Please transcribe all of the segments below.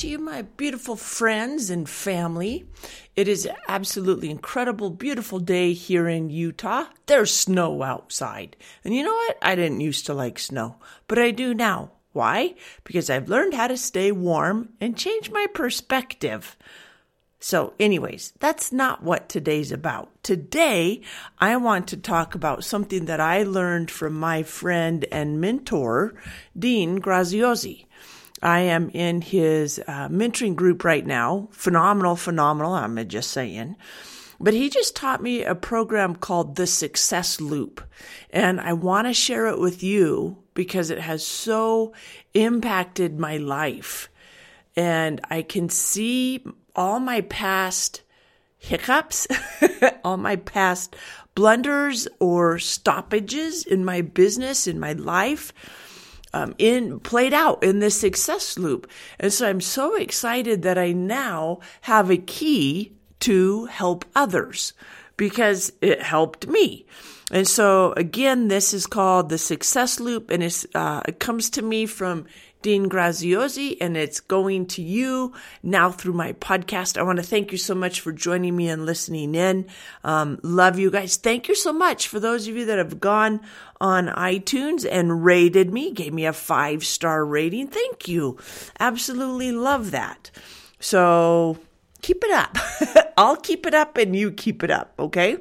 to you, my beautiful friends and family. It is absolutely incredible, beautiful day here in Utah. There's snow outside. And you know what? I didn't used to like snow, but I do now. Why? Because I've learned how to stay warm and change my perspective. So, anyways, that's not what today's about. Today, I want to talk about something that I learned from my friend and mentor, Dean Graziosi. I am in his uh, mentoring group right now. Phenomenal, phenomenal. I'm just saying. But he just taught me a program called the Success Loop. And I want to share it with you because it has so impacted my life. And I can see all my past hiccups, all my past blunders or stoppages in my business, in my life, um, in played out in this success loop. And so I'm so excited that I now have a key to help others because it helped me. And so again, this is called the success loop and uh, it comes to me from Dean Graziosi, and it's going to you now through my podcast. I want to thank you so much for joining me and listening in. Um, love you guys. Thank you so much for those of you that have gone on iTunes and rated me, gave me a five star rating. Thank you. Absolutely love that. So keep it up. I'll keep it up and you keep it up. Okay.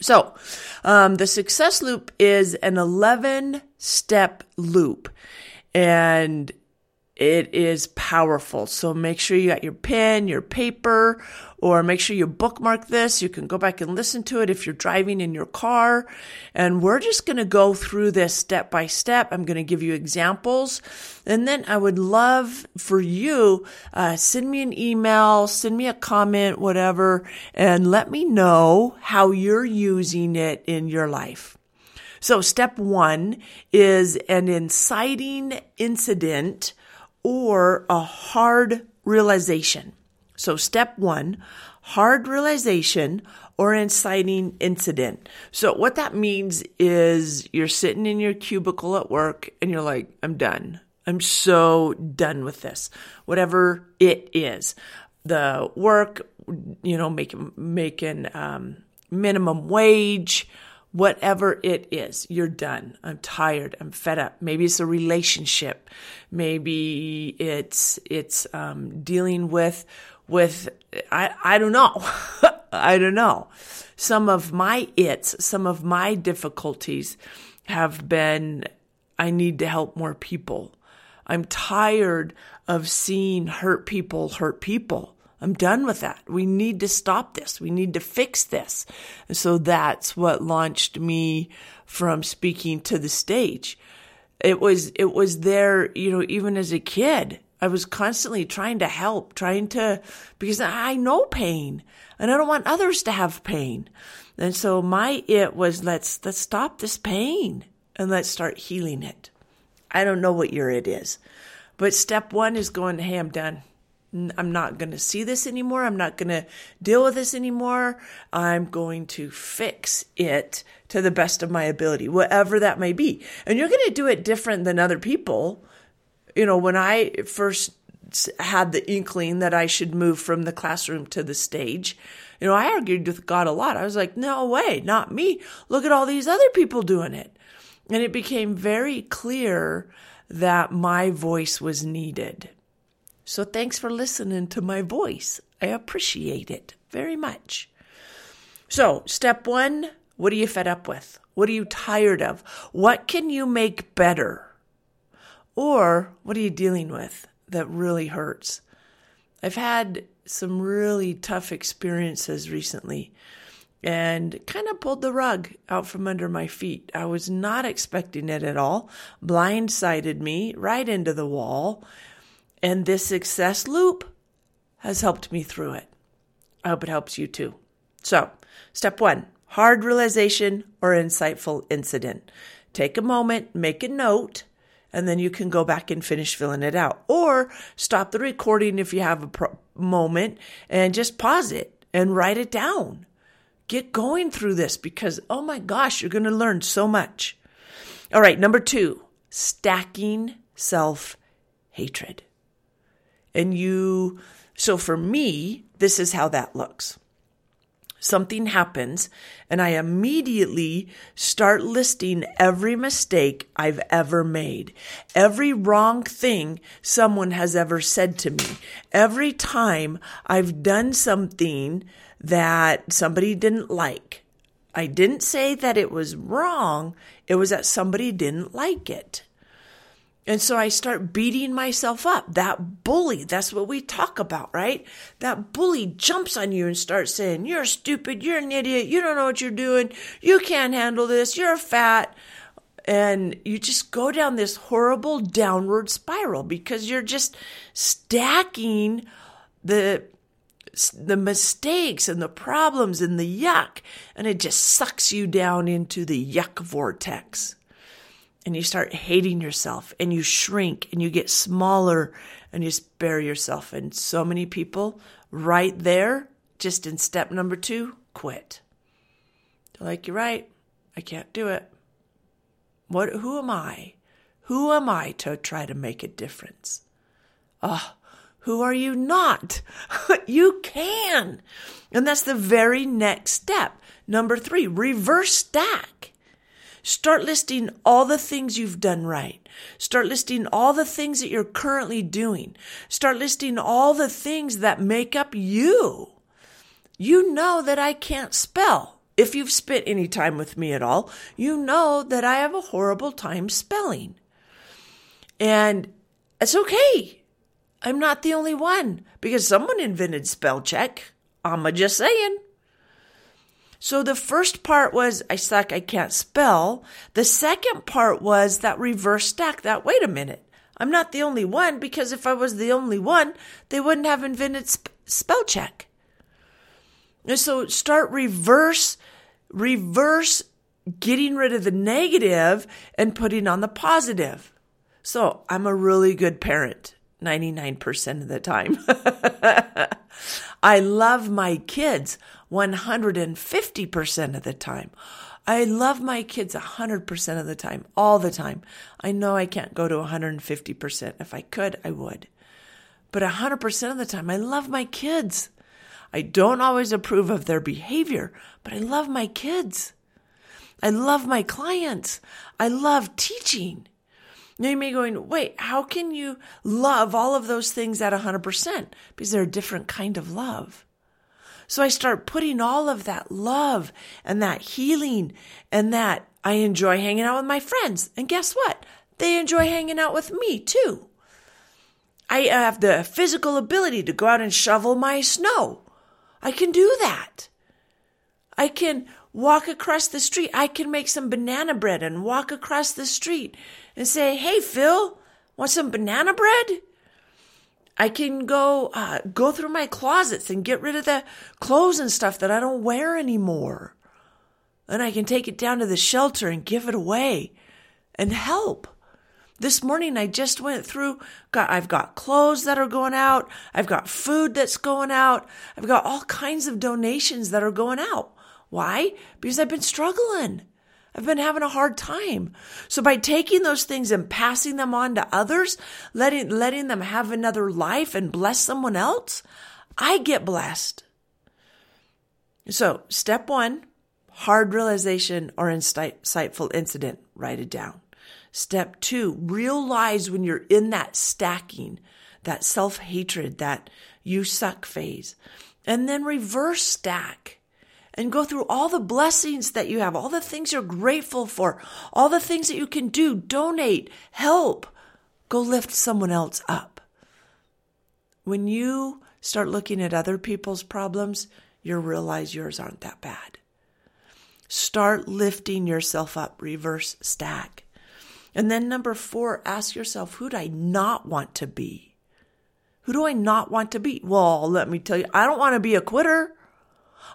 So, um, the success loop is an 11 step loop and it is powerful. So make sure you got your pen, your paper, or make sure you bookmark this. You can go back and listen to it if you're driving in your car. And we're just going to go through this step by step. I'm going to give you examples. And then I would love for you, uh, send me an email, send me a comment, whatever, and let me know how you're using it in your life. So step one is an inciting incident or a hard realization. So step one, hard realization or inciting incident. So what that means is you're sitting in your cubicle at work and you're like, I'm done. I'm so done with this. Whatever it is. The work, you know, making, making, um, minimum wage, whatever it is, you're done. I'm tired. I'm fed up. Maybe it's a relationship. Maybe it's, it's, um, dealing with, with, I, I don't know. I don't know. Some of my its, some of my difficulties have been, I need to help more people. I'm tired of seeing hurt people hurt people. I'm done with that. We need to stop this. We need to fix this. And so that's what launched me from speaking to the stage. It was, it was there, you know, even as a kid. I was constantly trying to help, trying to, because I know pain and I don't want others to have pain. And so my it was let's, let's stop this pain and let's start healing it. I don't know what your it is, but step one is going, Hey, I'm done. I'm not going to see this anymore. I'm not going to deal with this anymore. I'm going to fix it to the best of my ability, whatever that may be. And you're going to do it different than other people. You know, when I first had the inkling that I should move from the classroom to the stage, you know, I argued with God a lot. I was like, no way, not me. Look at all these other people doing it. And it became very clear that my voice was needed. So thanks for listening to my voice. I appreciate it very much. So, step one what are you fed up with? What are you tired of? What can you make better? Or what are you dealing with that really hurts? I've had some really tough experiences recently and kind of pulled the rug out from under my feet. I was not expecting it at all, blindsided me right into the wall. And this success loop has helped me through it. I hope it helps you too. So, step one hard realization or insightful incident. Take a moment, make a note, and then you can go back and finish filling it out. Or stop the recording if you have a pro- moment and just pause it and write it down. Get going through this because, oh my gosh, you're going to learn so much. All right, number two, stacking self hatred. And you, so for me, this is how that looks something happens and I immediately start listing every mistake I've ever made, every wrong thing someone has ever said to me, every time I've done something that somebody didn't like. I didn't say that it was wrong, it was that somebody didn't like it. And so I start beating myself up. That bully, that's what we talk about, right? That bully jumps on you and starts saying, You're stupid, you're an idiot, you don't know what you're doing, you can't handle this, you're fat. And you just go down this horrible downward spiral because you're just stacking the the mistakes and the problems and the yuck, and it just sucks you down into the yuck vortex and you start hating yourself and you shrink and you get smaller and you spare yourself. And so many people right there, just in step number two, quit. They're like, you're right. I can't do it. What, who am I? Who am I to try to make a difference? Ah, oh, who are you not? you can. And that's the very next step. Number three, reverse stack. Start listing all the things you've done right. Start listing all the things that you're currently doing. Start listing all the things that make up you. You know that I can't spell. If you've spent any time with me at all, you know that I have a horrible time spelling. And it's okay. I'm not the only one because someone invented spell check. I'm just saying. So the first part was I suck, I can't spell. The second part was that reverse stack, that wait a minute. I'm not the only one because if I was the only one, they wouldn't have invented sp- spell check. And so start reverse, reverse getting rid of the negative and putting on the positive. So I'm a really good parent 99% of the time. I love my kids 150% of the time. I love my kids 100% of the time, all the time. I know I can't go to 150%. If I could, I would. But 100% of the time, I love my kids. I don't always approve of their behavior, but I love my kids. I love my clients. I love teaching. Now you may be going, wait, how can you love all of those things at 100%? Because they're a different kind of love. So I start putting all of that love and that healing and that I enjoy hanging out with my friends. And guess what? They enjoy hanging out with me too. I have the physical ability to go out and shovel my snow. I can do that. I can walk across the street. I can make some banana bread and walk across the street and say, Hey, Phil, want some banana bread? I can go uh, go through my closets and get rid of the clothes and stuff that I don't wear anymore. And I can take it down to the shelter and give it away and help. This morning I just went through got I've got clothes that are going out, I've got food that's going out, I've got all kinds of donations that are going out. Why? Because I've been struggling. I've been having a hard time. So by taking those things and passing them on to others, letting, letting them have another life and bless someone else, I get blessed. So step one, hard realization or insightful incident, write it down. Step two, realize when you're in that stacking, that self hatred, that you suck phase. And then reverse stack and go through all the blessings that you have, all the things you're grateful for, all the things that you can do, donate, help, go lift someone else up. When you start looking at other people's problems, you'll realize yours aren't that bad. Start lifting yourself up, reverse stack. And then number four, ask yourself, who do I not want to be? Who do I not want to be? Well, let me tell you, I don't want to be a quitter.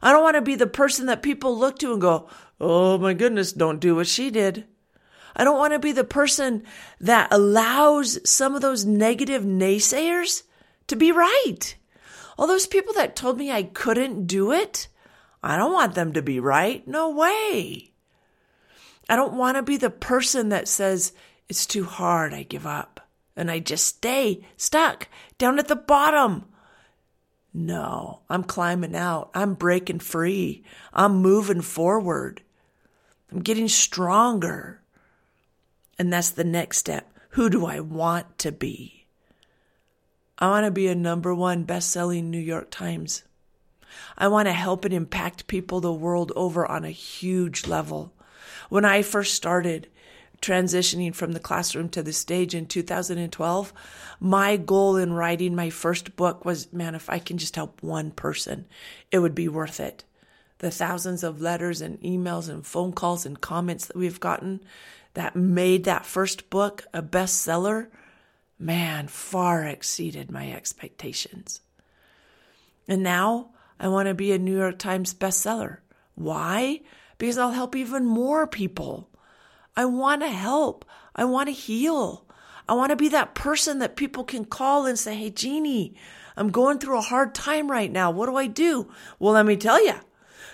I don't want to be the person that people look to and go, oh my goodness, don't do what she did. I don't want to be the person that allows some of those negative naysayers to be right. All those people that told me I couldn't do it, I don't want them to be right. No way. I don't want to be the person that says, it's too hard, I give up. and I just stay stuck down at the bottom. No, I'm climbing out. I'm breaking free. I'm moving forward. I'm getting stronger. And that's the next step. Who do I want to be? I want to be a number one best selling New York Times. I want to help and impact people the world over on a huge level. When I first started transitioning from the classroom to the stage in 2012, my goal in writing my first book was man, if I can just help one person, it would be worth it. The thousands of letters and emails and phone calls and comments that we've gotten that made that first book a bestseller, man, far exceeded my expectations. And now I want to be a New York Times bestseller. Why? Because I'll help even more people. I want to help. I want to heal. I want to be that person that people can call and say, Hey, Jeannie, I'm going through a hard time right now. What do I do? Well, let me tell you,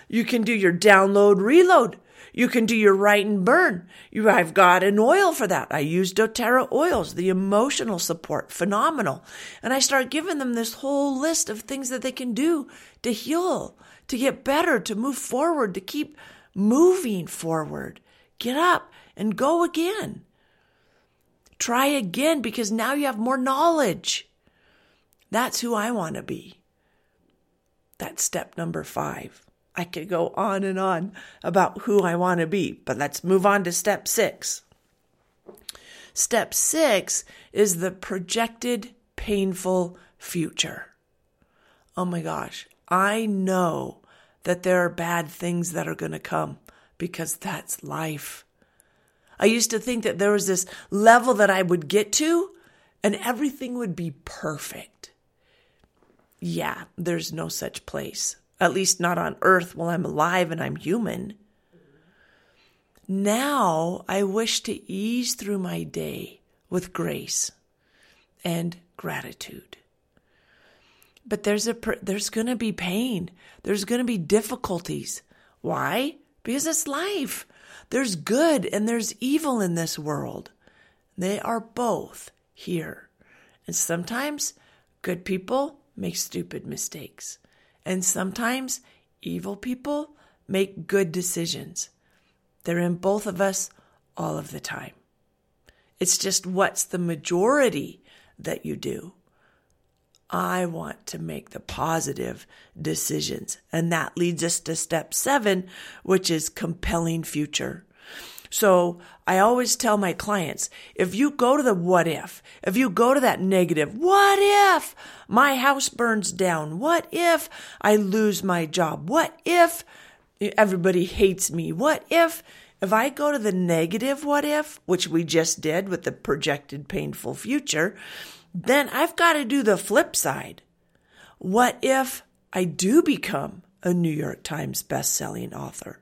you can do your download reload. You can do your write and burn. You, I've got an oil for that. I use doTERRA oils, the emotional support, phenomenal. And I start giving them this whole list of things that they can do to heal, to get better, to move forward, to keep moving forward. Get up and go again. Try again because now you have more knowledge. That's who I want to be. That's step number five. I could go on and on about who I want to be, but let's move on to step six. Step six is the projected painful future. Oh my gosh, I know that there are bad things that are going to come because that's life. I used to think that there was this level that I would get to and everything would be perfect. Yeah, there's no such place at least not on earth while I'm alive and I'm human. Now I wish to ease through my day with grace and gratitude. But there's a there's going to be pain. There's going to be difficulties. Why? Because it's life. There's good and there's evil in this world. They are both here. And sometimes good people make stupid mistakes. And sometimes evil people make good decisions. They're in both of us all of the time. It's just what's the majority that you do. I want to make the positive decisions. And that leads us to step seven, which is compelling future. So I always tell my clients, if you go to the what if, if you go to that negative, what if my house burns down? What if I lose my job? What if everybody hates me? What if if I go to the negative what if, which we just did with the projected painful future, then I've got to do the flip side. What if I do become a New York Times best-selling author?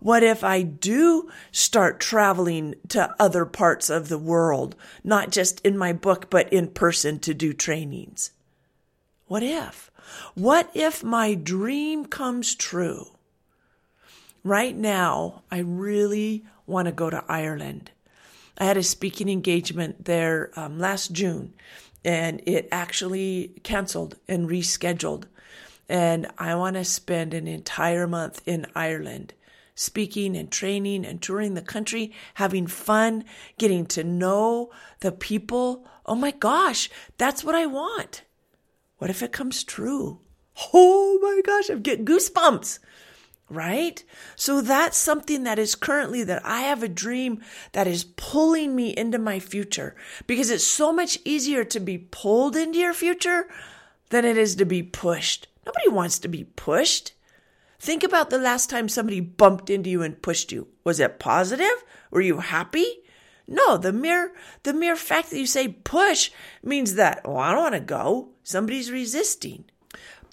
What if I do start traveling to other parts of the world, not just in my book, but in person to do trainings? What if? What if my dream comes true? Right now, I really want to go to Ireland. I had a speaking engagement there um, last June and it actually canceled and rescheduled. And I want to spend an entire month in Ireland speaking and training and touring the country, having fun, getting to know the people. Oh my gosh, that's what I want. What if it comes true? Oh my gosh, I'm getting goosebumps. Right? So that's something that is currently that I have a dream that is pulling me into my future because it's so much easier to be pulled into your future than it is to be pushed. Nobody wants to be pushed. Think about the last time somebody bumped into you and pushed you. Was it positive? Were you happy? No, the mere the mere fact that you say push means that, oh, I don't want to go. Somebody's resisting.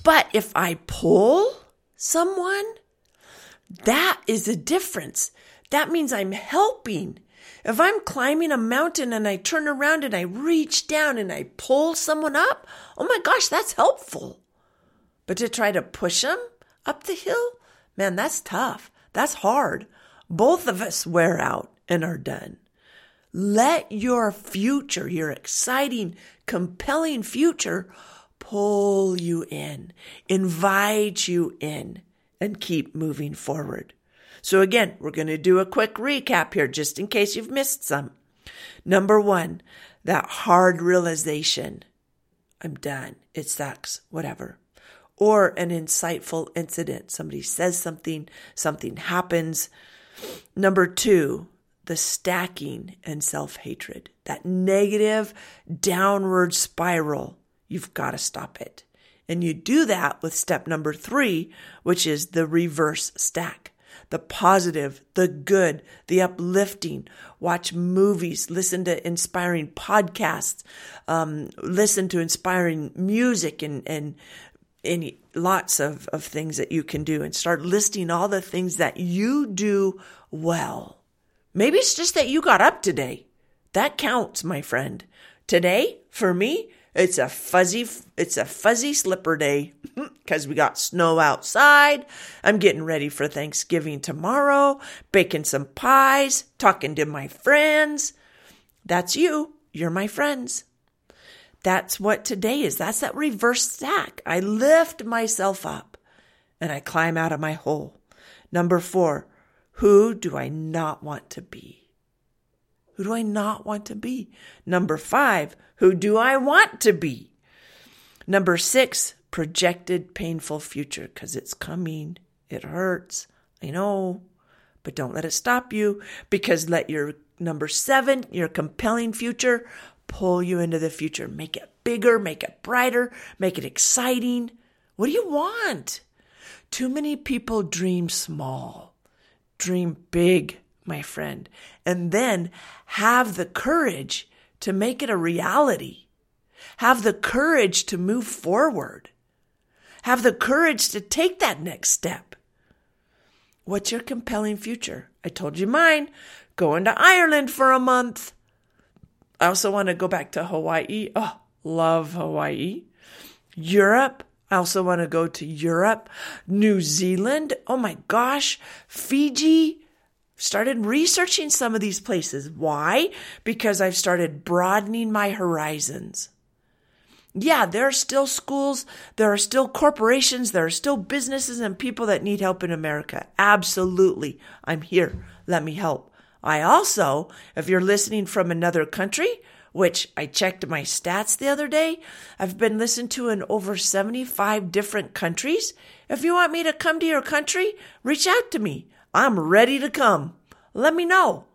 But if I pull someone, that is a difference. That means I'm helping. If I'm climbing a mountain and I turn around and I reach down and I pull someone up, oh my gosh, that's helpful. But to try to push them, up the hill, man, that's tough. That's hard. Both of us wear out and are done. Let your future, your exciting, compelling future, pull you in, invite you in, and keep moving forward. So again, we're going to do a quick recap here just in case you've missed some. Number one, that hard realization. I'm done. It sucks. Whatever. Or an insightful incident. Somebody says something, something happens. Number two, the stacking and self hatred, that negative downward spiral. You've got to stop it. And you do that with step number three, which is the reverse stack the positive, the good, the uplifting. Watch movies, listen to inspiring podcasts, um, listen to inspiring music and, and any lots of, of things that you can do and start listing all the things that you do well. Maybe it's just that you got up today. That counts, my friend. Today, for me, it's a fuzzy, it's a fuzzy slipper day because we got snow outside. I'm getting ready for Thanksgiving tomorrow, baking some pies, talking to my friends. That's you. You're my friends. That's what today is. That's that reverse stack. I lift myself up and I climb out of my hole. Number four, who do I not want to be? Who do I not want to be? Number five, who do I want to be? Number six, projected painful future because it's coming. It hurts. I know. But don't let it stop you because let your number seven, your compelling future, pull you into the future. Make it bigger, make it brighter, make it exciting. What do you want? Too many people dream small. Dream big my friend, and then have the courage to make it a reality. Have the courage to move forward. Have the courage to take that next step. What's your compelling future? I told you mine. Going to Ireland for a month. I also want to go back to Hawaii. Oh, love Hawaii. Europe. I also want to go to Europe. New Zealand. Oh my gosh. Fiji started researching some of these places. Why? Because I've started broadening my horizons. Yeah, there are still schools, there are still corporations, there are still businesses and people that need help in America. Absolutely. I'm here. Let me help. I also, if you're listening from another country, which I checked my stats the other day, I've been listened to in over 75 different countries. If you want me to come to your country, reach out to me. I'm ready to come. Let me know.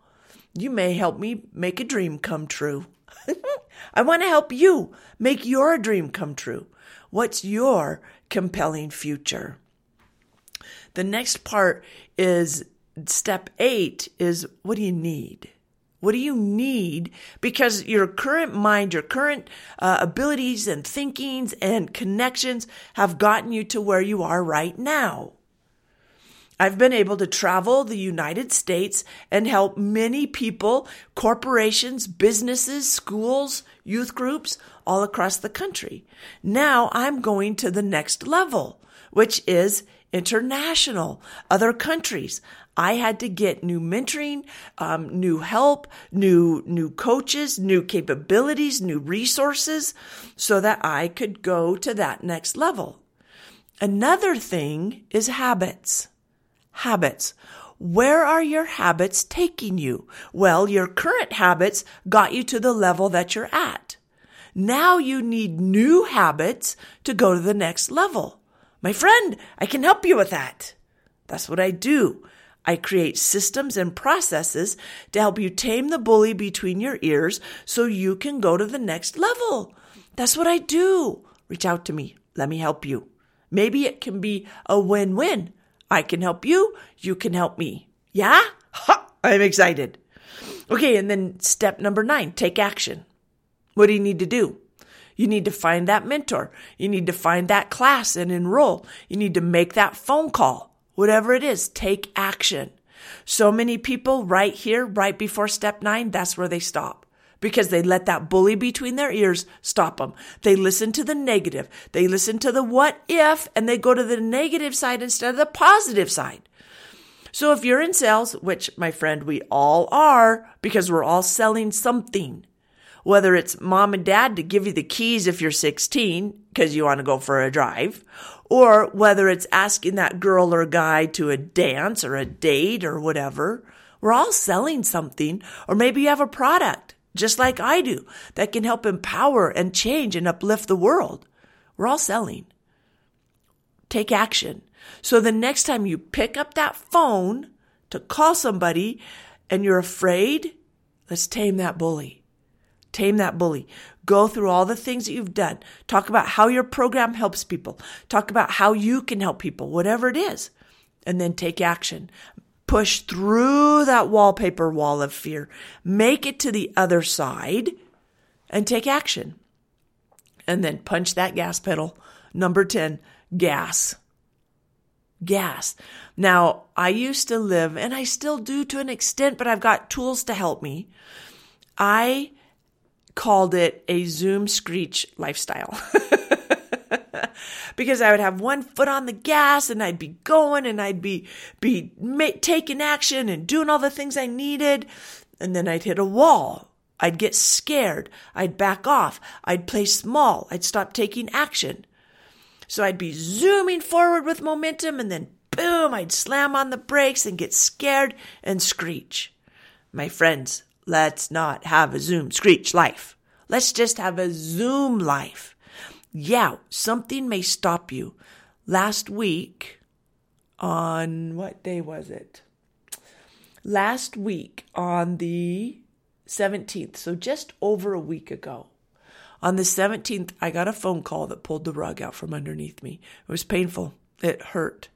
You may help me make a dream come true. I want to help you make your dream come true. What's your compelling future? The next part is step eight is what do you need? What do you need? Because your current mind, your current uh, abilities and thinkings and connections have gotten you to where you are right now. I've been able to travel the United States and help many people, corporations, businesses, schools, youth groups all across the country. Now I'm going to the next level, which is international, other countries. I had to get new mentoring, um, new help, new new coaches, new capabilities, new resources, so that I could go to that next level. Another thing is habits habits. Where are your habits taking you? Well, your current habits got you to the level that you're at. Now you need new habits to go to the next level. My friend, I can help you with that. That's what I do. I create systems and processes to help you tame the bully between your ears so you can go to the next level. That's what I do. Reach out to me. Let me help you. Maybe it can be a win win. I can help you. You can help me. Yeah? Ha! I'm excited. Okay. And then step number nine, take action. What do you need to do? You need to find that mentor. You need to find that class and enroll. You need to make that phone call. Whatever it is, take action. So many people right here, right before step nine, that's where they stop because they let that bully between their ears stop them. They listen to the negative. They listen to the what if and they go to the negative side instead of the positive side. So if you're in sales, which my friend, we all are because we're all selling something, whether it's mom and dad to give you the keys if you're 16 because you want to go for a drive, or whether it's asking that girl or guy to a dance or a date or whatever, we're all selling something, or maybe you have a product, just like I do, that can help empower and change and uplift the world. We're all selling. Take action. So the next time you pick up that phone to call somebody and you're afraid, let's tame that bully. Tame that bully. Go through all the things that you've done. Talk about how your program helps people. Talk about how you can help people, whatever it is. And then take action. Push through that wallpaper wall of fear. Make it to the other side and take action. And then punch that gas pedal. Number 10, gas gas. Now, I used to live, and I still do to an extent, but I've got tools to help me. I called it a Zoom screech lifestyle. because I would have one foot on the gas and I'd be going and I'd be be ma- taking action and doing all the things I needed and then I'd hit a wall. I'd get scared. I'd back off. I'd play small. I'd stop taking action. So I'd be zooming forward with momentum and then boom, I'd slam on the brakes and get scared and screech. My friends, let's not have a zoom screech life. Let's just have a zoom life. Yeah, something may stop you. Last week, on what day was it? Last week on the 17th, so just over a week ago, on the 17th, I got a phone call that pulled the rug out from underneath me. It was painful. It hurt.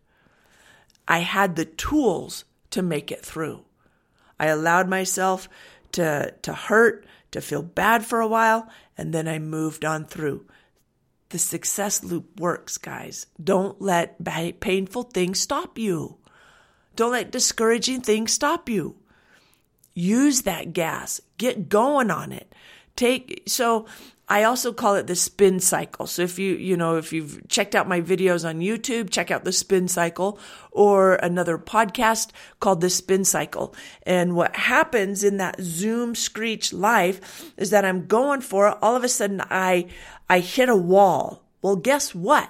I had the tools to make it through. I allowed myself to, to hurt, to feel bad for a while, and then I moved on through. The success loop works, guys. Don't let painful things stop you. Don't let discouraging things stop you. Use that gas. Get going on it. Take, so I also call it the spin cycle. So if you, you know, if you've checked out my videos on YouTube, check out the spin cycle or another podcast called the spin cycle. And what happens in that Zoom screech life is that I'm going for it. All of a sudden I, I hit a wall. Well, guess what?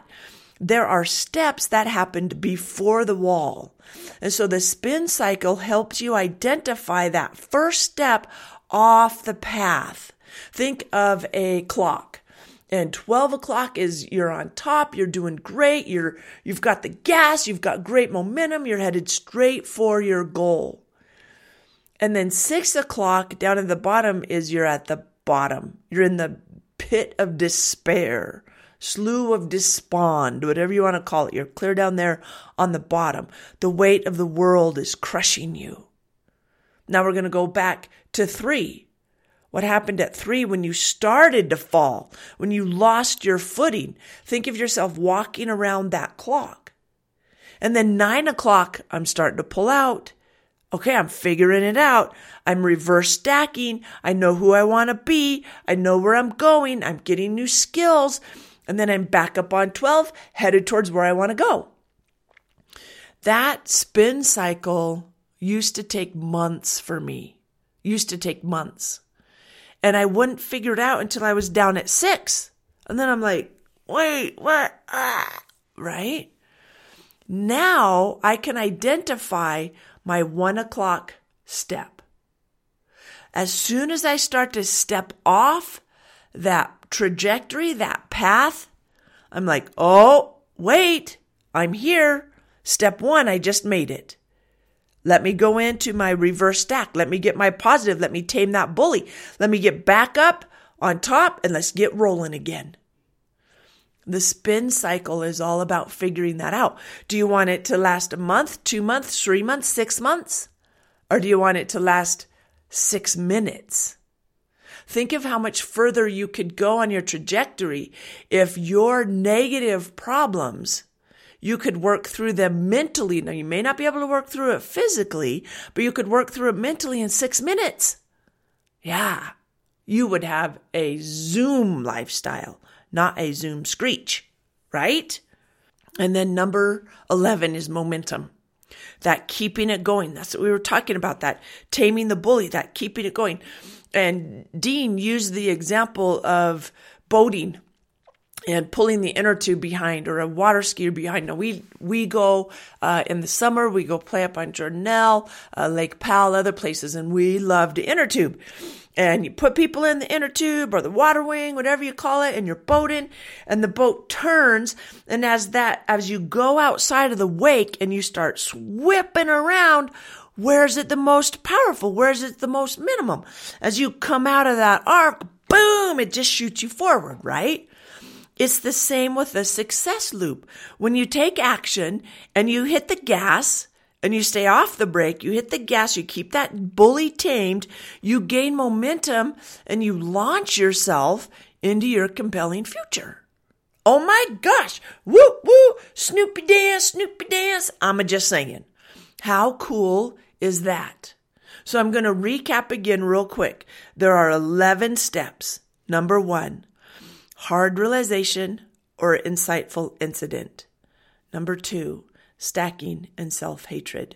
There are steps that happened before the wall. And so the spin cycle helps you identify that first step off the path. Think of a clock. And 12 o'clock is you're on top, you're doing great, you're, you've got the gas, you've got great momentum, you're headed straight for your goal. And then six o'clock down at the bottom is you're at the bottom. You're in the pit of despair, slough of despond, whatever you want to call it. You're clear down there on the bottom. The weight of the world is crushing you. Now we're going to go back to three. What happened at three when you started to fall, when you lost your footing? Think of yourself walking around that clock. And then nine o'clock, I'm starting to pull out. Okay, I'm figuring it out. I'm reverse stacking. I know who I want to be. I know where I'm going. I'm getting new skills. And then I'm back up on 12, headed towards where I want to go. That spin cycle used to take months for me. Used to take months and I wouldn't figure it out until I was down at six. And then I'm like, wait, what? Ah, right? Now I can identify my one o'clock step. As soon as I start to step off that trajectory, that path, I'm like, oh, wait, I'm here. Step one, I just made it. Let me go into my reverse stack. Let me get my positive. Let me tame that bully. Let me get back up on top and let's get rolling again. The spin cycle is all about figuring that out. Do you want it to last a month, two months, three months, six months? Or do you want it to last six minutes? Think of how much further you could go on your trajectory if your negative problems you could work through them mentally. Now, you may not be able to work through it physically, but you could work through it mentally in six minutes. Yeah, you would have a Zoom lifestyle, not a Zoom screech, right? And then number 11 is momentum. that keeping it going. That's what we were talking about, that taming the bully, that keeping it going. And Dean used the example of boating and pulling the inner tube behind or a water skier behind. Now we we go uh, in the summer. We go play up on Jordanelle, uh, Lake Powell, other places, and we love the inner tube. And you put people in the inner tube or the water wing, whatever you call it, and you're boating, and the boat turns. And as that, as you go outside of the wake and you start whipping around, where's it the most powerful? Where's it the most minimum? As you come out of that arc, boom, it just shoots you forward, right? It's the same with the success loop. When you take action and you hit the gas and you stay off the brake, you hit the gas, you keep that bully tamed, you gain momentum and you launch yourself into your compelling future. Oh my gosh. Woo, woo. Snoopy dance, Snoopy dance. I'm just saying. How cool is that? So I'm going to recap again real quick. There are 11 steps. Number one, hard realization or insightful incident. Number two, stacking and self hatred.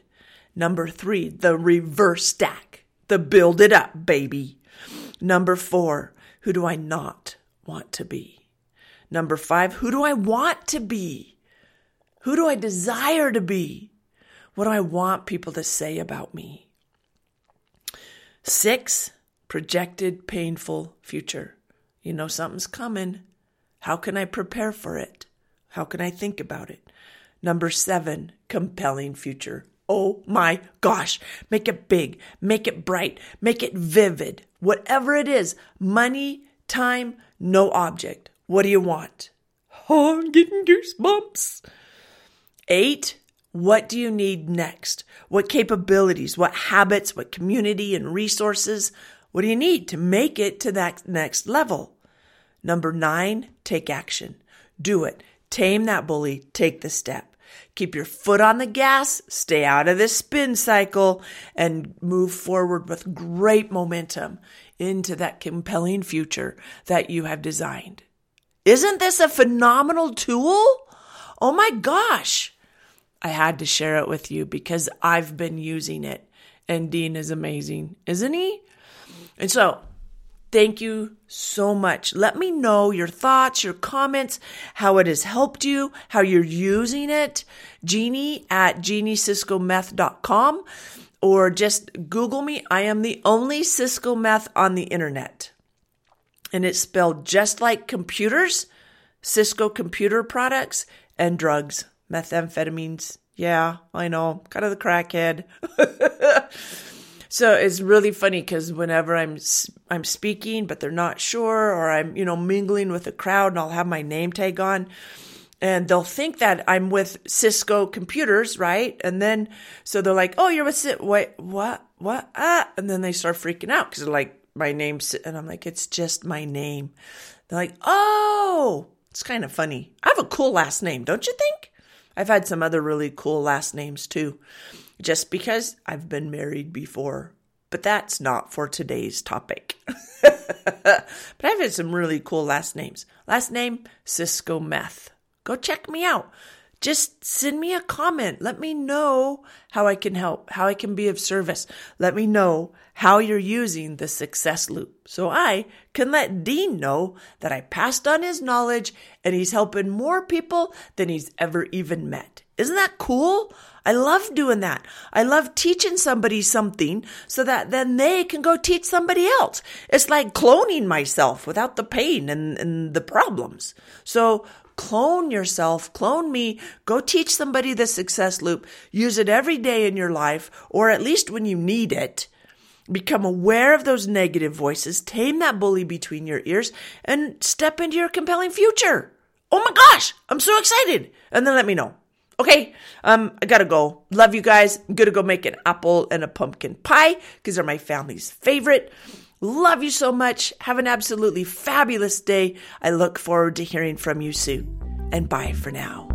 Number three, the reverse stack, the build it up, baby. Number four, who do I not want to be? Number five, who do I want to be? Who do I desire to be? What do I want people to say about me? Six, projected painful future. You know something's coming. How can I prepare for it? How can I think about it? Number seven, compelling future. Oh my gosh. Make it big. Make it bright. Make it vivid. Whatever it is. Money, time, no object. What do you want? Oh, I'm getting goosebumps. Eight, what do you need next? What capabilities, what habits, what community and resources? What do you need to make it to that next level? Number nine, take action. Do it. Tame that bully. Take the step. Keep your foot on the gas, stay out of this spin cycle, and move forward with great momentum into that compelling future that you have designed. Isn't this a phenomenal tool? Oh my gosh. I had to share it with you because I've been using it. And Dean is amazing, isn't he? And so Thank you so much. Let me know your thoughts, your comments, how it has helped you, how you're using it. Jeannie at jeannieciscometh.com or just Google me. I am the only Cisco meth on the internet. And it's spelled just like computers, Cisco computer products, and drugs, methamphetamines. Yeah, I know, kind of the crackhead. So it's really funny because whenever I'm I'm speaking, but they're not sure, or I'm you know mingling with a crowd, and I'll have my name tag on, and they'll think that I'm with Cisco Computers, right? And then so they're like, "Oh, you're with Cisco? Wait, what? What? Ah!" And then they start freaking out because like, "My name's," and I'm like, "It's just my name." They're like, "Oh." It's kind of funny. I have a cool last name, don't you think? I've had some other really cool last names too just because I've been married before. But that's not for today's topic. but I've had some really cool last names. Last name, Cisco Meth. Go check me out. Just send me a comment. Let me know how I can help, how I can be of service. Let me know how you're using the success loop so I can let Dean know that I passed on his knowledge and he's helping more people than he's ever even met. Isn't that cool? I love doing that. I love teaching somebody something so that then they can go teach somebody else. It's like cloning myself without the pain and, and the problems. So clone yourself, clone me, go teach somebody the success loop, use it every day in your life, or at least when you need it. Become aware of those negative voices, tame that bully between your ears, and step into your compelling future. Oh my gosh, I'm so excited. And then let me know. Okay, um, I gotta go. Love you guys. I'm gonna go make an apple and a pumpkin pie because they're my family's favorite. Love you so much. Have an absolutely fabulous day. I look forward to hearing from you soon. And bye for now.